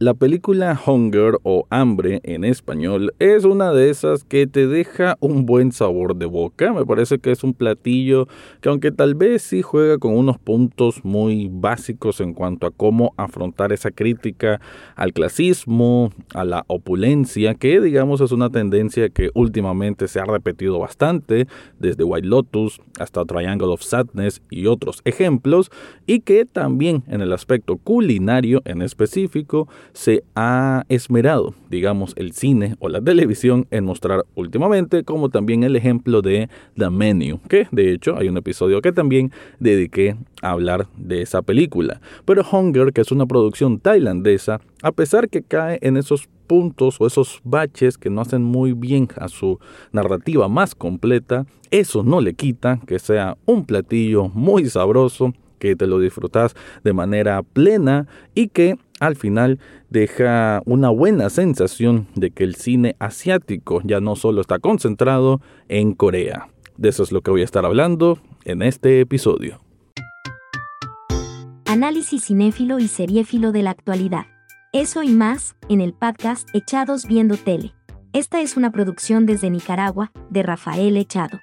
La película Hunger o Hambre en español es una de esas que te deja un buen sabor de boca. Me parece que es un platillo que aunque tal vez sí juega con unos puntos muy básicos en cuanto a cómo afrontar esa crítica al clasismo, a la opulencia, que digamos es una tendencia que últimamente se ha repetido bastante, desde White Lotus hasta Triangle of Sadness y otros ejemplos, y que también en el aspecto culinario en específico, se ha esmerado, digamos, el cine o la televisión en mostrar últimamente, como también el ejemplo de The Menu, que de hecho hay un episodio que también dediqué a hablar de esa película. Pero Hunger, que es una producción tailandesa, a pesar que cae en esos puntos o esos baches que no hacen muy bien a su narrativa más completa, eso no le quita que sea un platillo muy sabroso que te lo disfrutas de manera plena y que al final deja una buena sensación de que el cine asiático ya no solo está concentrado en Corea. De eso es lo que voy a estar hablando en este episodio. Análisis cinéfilo y seriéfilo de la actualidad. Eso y más, en el podcast Echados Viendo Tele. Esta es una producción desde Nicaragua, de Rafael Echado.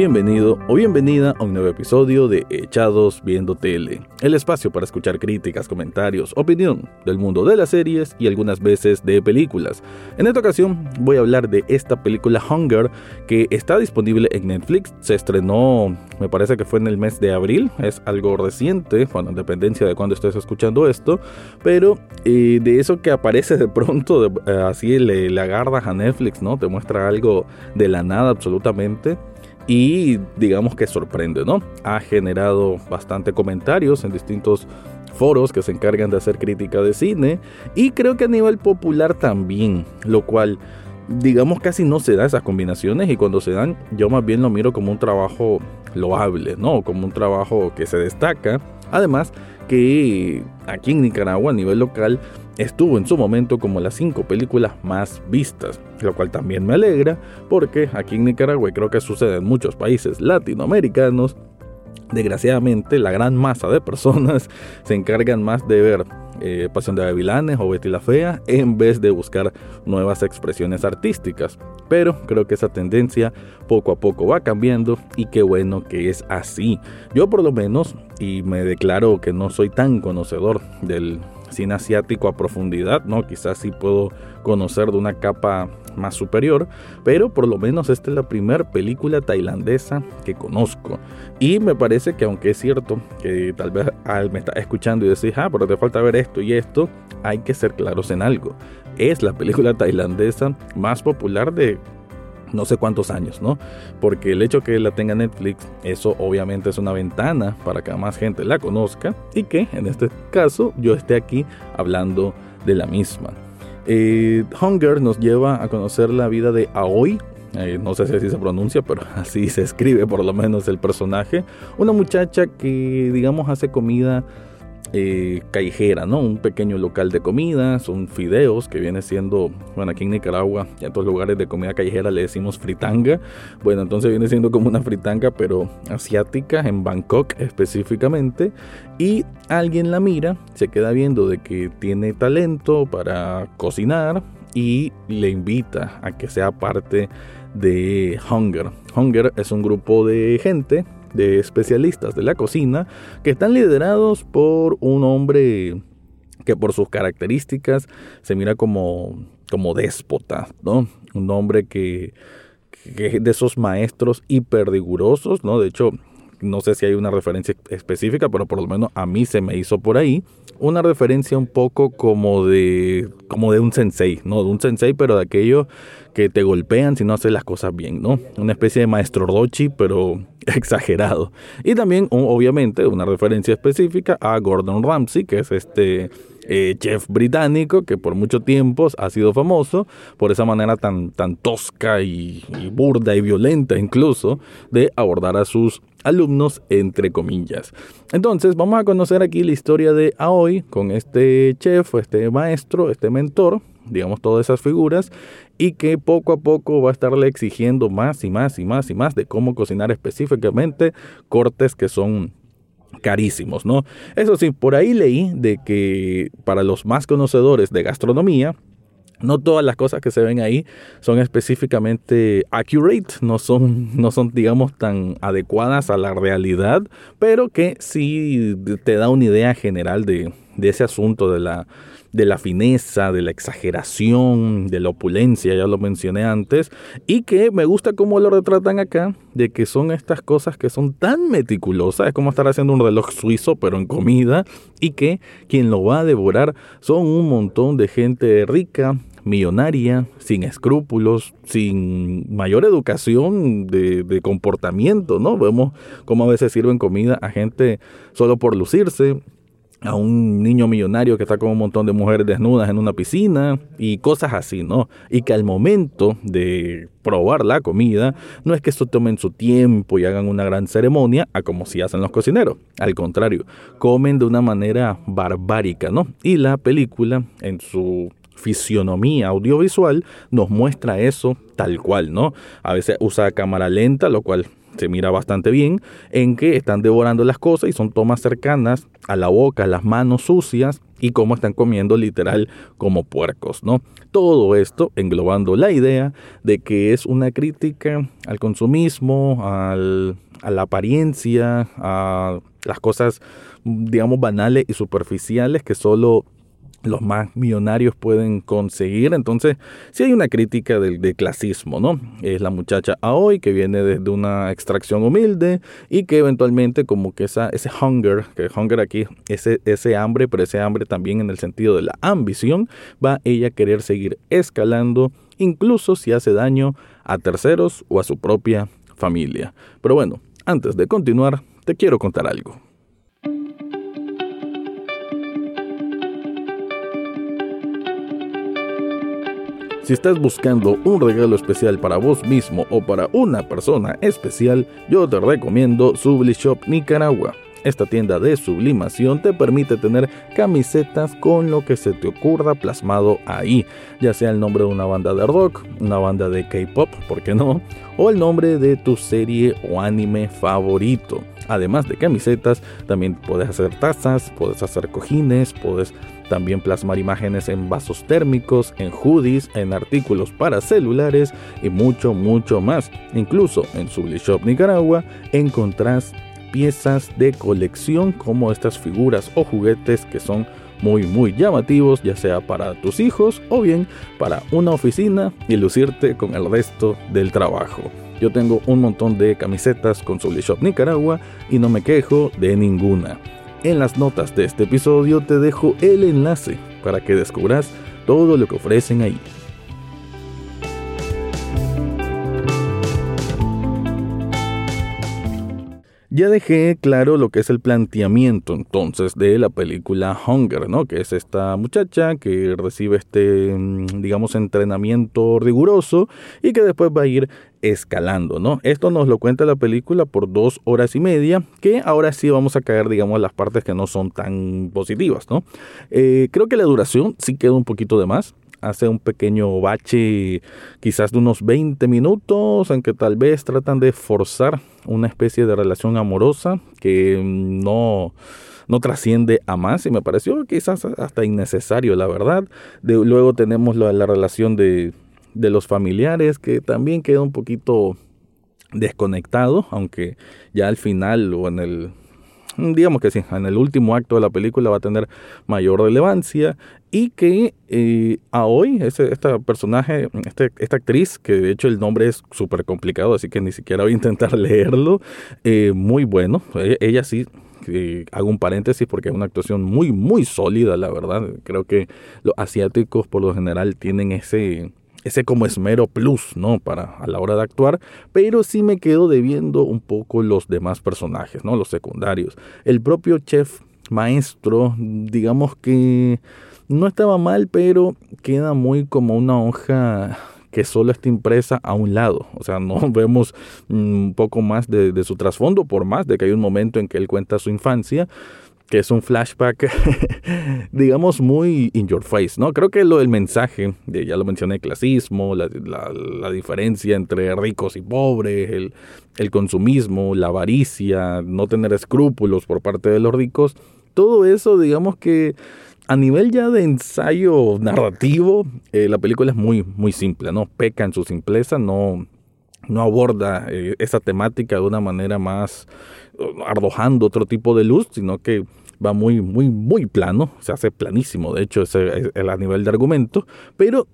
Bienvenido o bienvenida a un nuevo episodio de Echados Viendo Tele, el espacio para escuchar críticas, comentarios, opinión del mundo de las series y algunas veces de películas. En esta ocasión voy a hablar de esta película Hunger que está disponible en Netflix. Se estrenó, me parece que fue en el mes de abril, es algo reciente, bueno, de cuando estés escuchando esto, pero eh, de eso que aparece de pronto, eh, así le, le a Netflix, ¿no? Te muestra algo de la nada absolutamente y digamos que sorprende, ¿no? Ha generado bastante comentarios en distintos foros que se encargan de hacer crítica de cine y creo que a nivel popular también, lo cual digamos casi no se da esas combinaciones y cuando se dan yo más bien lo miro como un trabajo loable, ¿no? Como un trabajo que se destaca. Además que aquí en Nicaragua a nivel local estuvo en su momento como las cinco películas más vistas, lo cual también me alegra porque aquí en Nicaragua y creo que sucede en muchos países latinoamericanos, desgraciadamente la gran masa de personas se encargan más de ver eh, Pasión de Gavilanes o Betty la Fea en vez de buscar nuevas expresiones artísticas. Pero creo que esa tendencia poco a poco va cambiando y qué bueno que es así. Yo por lo menos, y me declaro que no soy tan conocedor del cine asiático a profundidad, ¿no? Quizás sí puedo conocer de una capa más superior, pero por lo menos esta es la primera película tailandesa que conozco. Y me parece que aunque es cierto que tal vez me está escuchando y decís, ah, pero te falta ver esto y esto, hay que ser claros en algo. Es la película tailandesa más popular de no sé cuántos años, ¿no? Porque el hecho que la tenga Netflix, eso obviamente es una ventana para que más gente la conozca y que en este caso yo esté aquí hablando de la misma. Eh, Hunger nos lleva a conocer la vida de Aoi, eh, no sé si así se pronuncia, pero así se escribe por lo menos el personaje. Una muchacha que, digamos, hace comida eh, callejera, ¿no? Un pequeño local de comida, son fideos que viene siendo, bueno, aquí en Nicaragua y en otros lugares de comida callejera le decimos fritanga. Bueno, entonces viene siendo como una fritanga, pero asiática, en Bangkok específicamente. Y alguien la mira, se queda viendo de que tiene talento para cocinar y le invita a que sea parte de Hunger. Hunger es un grupo de gente de especialistas de la cocina que están liderados por un hombre que por sus características se mira como, como déspota, ¿no? Un hombre que, que es de esos maestros hiperrigurosos, ¿no? De hecho, no sé si hay una referencia específica, pero por lo menos a mí se me hizo por ahí una referencia un poco como de como de un sensei, no de un sensei, pero de aquellos que te golpean si no haces las cosas bien, ¿no? Una especie de maestro rochi, pero exagerado. Y también, obviamente, una referencia específica a Gordon Ramsay, que es este eh, chef británico que por mucho tiempo ha sido famoso por esa manera tan, tan tosca y, burda y violenta incluso de abordar a sus alumnos entre comillas. Entonces vamos a conocer aquí la historia de Aoi con este chef, este maestro, este mentor, digamos todas esas figuras y que poco a poco va a estarle exigiendo más y más y más y más de cómo cocinar específicamente cortes que son carísimos, ¿no? Eso sí, por ahí leí de que para los más conocedores de gastronomía, no todas las cosas que se ven ahí son específicamente accurate, no son, no son, digamos, tan adecuadas a la realidad, pero que sí te da una idea general de, ese asunto de la, de la fineza, de la exageración, de la opulencia, ya lo mencioné antes, y que me gusta cómo lo retratan acá, de que son estas cosas que son tan meticulosas, es como estar haciendo un reloj suizo, pero en comida, y que quien lo va a devorar son un montón de gente rica, millonaria, sin escrúpulos, sin mayor educación de, comportamiento, ¿no? Vemos cómo a veces sirven comida a gente solo por lucirse, a un niño millonario que está con un montón de mujeres desnudas en una piscina y cosas así, ¿no? Y que al momento de probar la comida, no es que esto tomen su tiempo y hagan una gran ceremonia, a como si hacen los cocineros. Al contrario, comen de una manera barbárica, ¿no? Y la película, en su fisionomía audiovisual, nos muestra eso tal cual, ¿no? A veces usa cámara lenta, lo cual se mira bastante bien, en que están devorando las cosas y son tomas cercanas a la boca, las manos sucias y cómo están comiendo literal como puercos, ¿no? Todo esto englobando la idea de que es una crítica al consumismo, al, a la apariencia, a las cosas, digamos, banales y superficiales que solo los más millonarios pueden conseguir. Entonces, sí hay una crítica del, clasismo, ¿no? Es la muchacha Aoi que viene desde una extracción humilde y que eventualmente como que esa, ese hunger, que hunger aquí, ese, ese hambre, pero ese hambre también en el sentido de la ambición, va ella a querer seguir escalando, incluso si hace daño a terceros o a su propia familia. Pero bueno, antes de continuar, te quiero contar algo. Si estás buscando un regalo especial para vos mismo o para una persona especial, yo te recomiendo Sublishop Nicaragua. Esta tienda de sublimación te permite tener camisetas con lo que se te ocurra plasmado ahí, ya sea el nombre de una banda de rock, una banda de K-pop, ¿por qué no? O el nombre de tu serie o anime favorito. Además de camisetas, también puedes hacer tazas, puedes hacer cojines, puedes también plasmar imágenes en vasos térmicos, en hoodies, en artículos para celulares y mucho, mucho más. Incluso en Sublishop Nicaragua encontrás piezas de colección como estas figuras o juguetes que son muy muy llamativos ya sea para tus hijos o bien para una oficina y lucirte con el resto del trabajo. Yo tengo un montón de camisetas con Sublishop Nicaragua y no me quejo de ninguna. En las notas de este episodio te dejo el enlace para que descubras todo lo que ofrecen ahí. Ya dejé claro lo que es el planteamiento entonces de la película Hunger, ¿no? Que es esta muchacha que recibe este, mm, digamos, entrenamiento riguroso y que después va a ir escalando, ¿no? Esto nos lo cuenta la película por dos horas y media, que ahora sí vamos a caer, digamos, las partes que no son tan positivas, ¿no? Eh, creo que la duración sí queda un poquito de más hace un pequeño bache quizás de unos 20 minutos en que tal vez tratan de forzar una especie de relación amorosa que no no trasciende a más y me pareció quizás hasta innecesario la verdad. De, luego tenemos la, la relación de, de los familiares que también queda un poquito desconectado aunque ya al final o en el digamos que sí, en el último acto de la película va a tener mayor relevancia y que eh, a hoy ese, esta personaje, este, esta actriz, que de hecho el nombre es súper complicado, así que ni siquiera voy a intentar leerlo, eh, muy bueno, ella, ella sí hago un paréntesis porque es una actuación muy, muy sólida, la verdad. Creo que los asiáticos por lo general tienen ese, ese como esmero plus, ¿no? Para a la hora de actuar, pero sí me quedo debiendo un poco los demás personajes, ¿no? Los secundarios. El propio chef maestro, digamos que no estaba mal, pero queda muy como una hoja que solo está impresa a un lado. O sea, no vemos un poco más de, de su trasfondo, por más de que hay un momento en que él cuenta su infancia que es un flashback, digamos, muy in your face, ¿no? Creo que lo del mensaje, ya lo mencioné, clasismo, la, la, diferencia entre ricos y pobres, el, el consumismo, la avaricia, no tener escrúpulos por parte de los ricos, todo eso, digamos que a nivel ya de ensayo narrativo, eh, la película es muy, muy simple, ¿no? Peca en su simpleza, no, no aborda eh, esa temática de una manera más arrojando otro tipo de luz, sino que va muy, muy, muy plano, se hace planísimo, de hecho, ese es a nivel de argumento, pero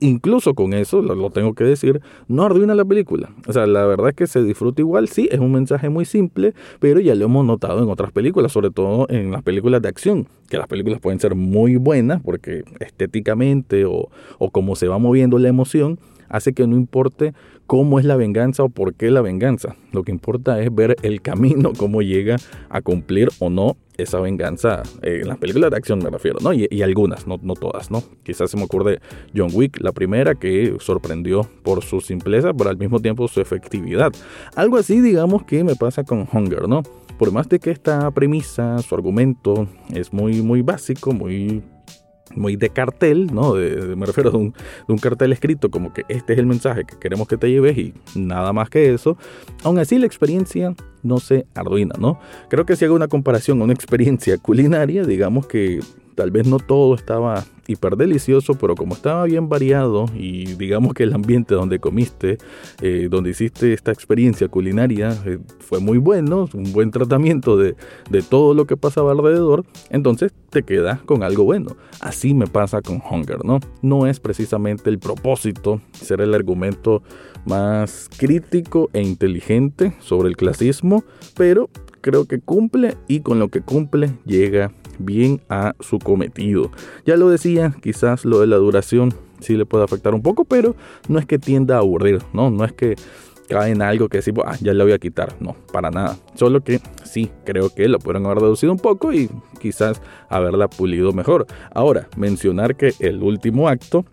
incluso con eso, lo, tengo que decir, no arruina la película. O sea, la verdad es que se disfruta igual, sí, es un mensaje muy simple, pero ya lo hemos notado en otras películas, sobre todo en las películas de acción, que las películas pueden ser muy buenas porque estéticamente o, o como se va moviendo la emoción, hace que no importe cómo es la venganza o por qué la venganza. Lo que importa es ver el camino, cómo llega a cumplir o no esa venganza. Eh, en las películas de acción me refiero, ¿no? Y, algunas, no, todas, ¿no? Quizás se me ocurre John Wick, la primera, que sorprendió por su simpleza, pero al mismo tiempo su efectividad. Algo así, digamos, que me pasa con Hunger, ¿no? Por más de que esta premisa, su argumento es muy, muy básico, muy muy de cartel, ¿no? me refiero a un, de un, cartel escrito como que este es el mensaje que queremos que te lleves y nada más que eso. Aún así la experiencia no se arruina, ¿no? Creo que si hago una comparación a una experiencia culinaria, digamos que tal vez no todo estaba hiper delicioso, pero como estaba bien variado y digamos que el ambiente donde comiste, eh, donde hiciste esta experiencia culinaria eh, fue muy bueno, un buen tratamiento de, de todo lo que pasaba alrededor, entonces te quedas con algo bueno. Así me pasa con Hunger, ¿no? No es precisamente el propósito ser el argumento más crítico e inteligente sobre el clasismo, pero creo que cumple y con lo que cumple llega bien a su cometido. Ya lo decía, quizás lo de la duración sí le puede afectar un poco, pero no es que tienda a aburrir, ¿no? No es que cae en algo que decimos, ah, ya le voy a quitar. No, para nada. Solo que sí, creo que lo pueden haber reducido un poco y quizás haberla pulido mejor. Ahora, mencionar que el último acto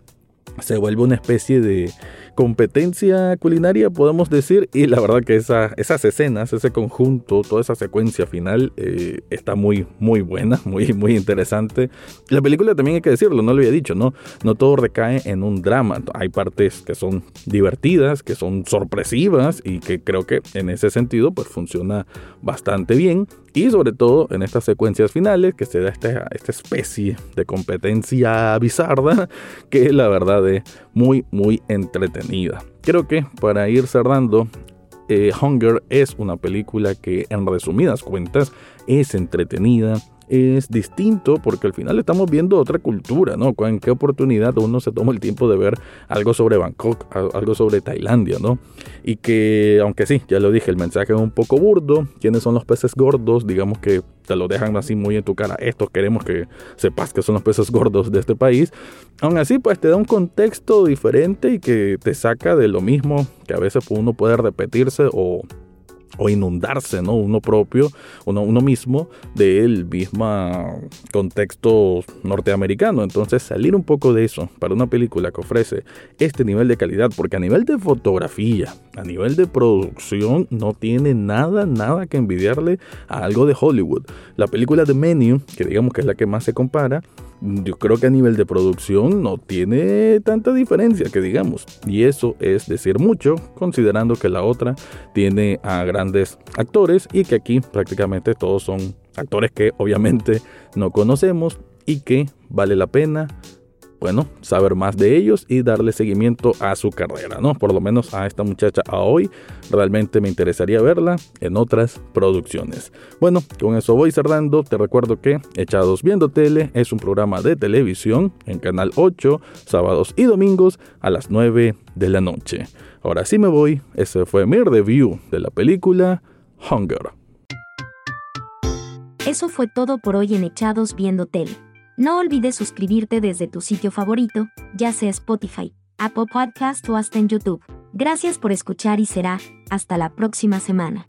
se vuelve una especie de competencia culinaria, podemos decir, y la verdad que esa, esas escenas, ese conjunto, toda esa secuencia final eh, está muy, muy buena, muy, muy interesante. La película también hay que decirlo, no lo había dicho, ¿no? No todo recae en un drama, hay partes que son divertidas, que son sorpresivas y que creo que en ese sentido pues funciona bastante bien y sobre todo en estas secuencias finales que se da esta, esta especie de competencia bizarra que la verdad es muy muy Creo que para ir cerrando, eh, Hunger es una película que en resumidas cuentas es entretenida, es distinto porque al final estamos viendo otra cultura, ¿no? En qué oportunidad uno se toma el tiempo de ver algo sobre Bangkok, algo sobre Tailandia, ¿no? Y que, aunque sí, ya lo dije, el mensaje es un poco burdo, quiénes son los peces gordos, digamos que te lo dejan así muy en tu cara, estos queremos que sepas que son los peces gordos de este país, aún así pues te da un contexto diferente y que te saca de lo mismo que a veces uno puede repetirse o o inundarse, ¿no? Uno propio, uno, uno mismo del mismo contexto norteamericano. Entonces salir un poco de eso para una película que ofrece este nivel de calidad, porque a nivel de fotografía, a nivel de producción, no tiene nada, nada que envidiarle a algo de Hollywood. La película de Menu, que digamos que es la que más se compara, yo creo que a nivel de producción no tiene tanta diferencia que digamos. Y eso es decir mucho, considerando que la otra tiene a grandes actores y que aquí prácticamente todos son actores que obviamente no conocemos y que vale la pena bueno, saber más de ellos y darle seguimiento a su carrera, ¿no? Por lo menos a esta muchacha a hoy, realmente me interesaría verla en otras producciones. Bueno, con eso voy cerrando, te recuerdo que Echados Viendo Tele es un programa de televisión en Canal 8, sábados y domingos a las 9 de la noche. Ahora sí me voy, ese fue mi review de la película Hunger. Eso fue todo por hoy en Echados Viendo Tele. No olvides suscribirte desde tu sitio favorito, ya sea Spotify, Apple Podcast o hasta en YouTube. Gracias por escuchar y será hasta la próxima semana.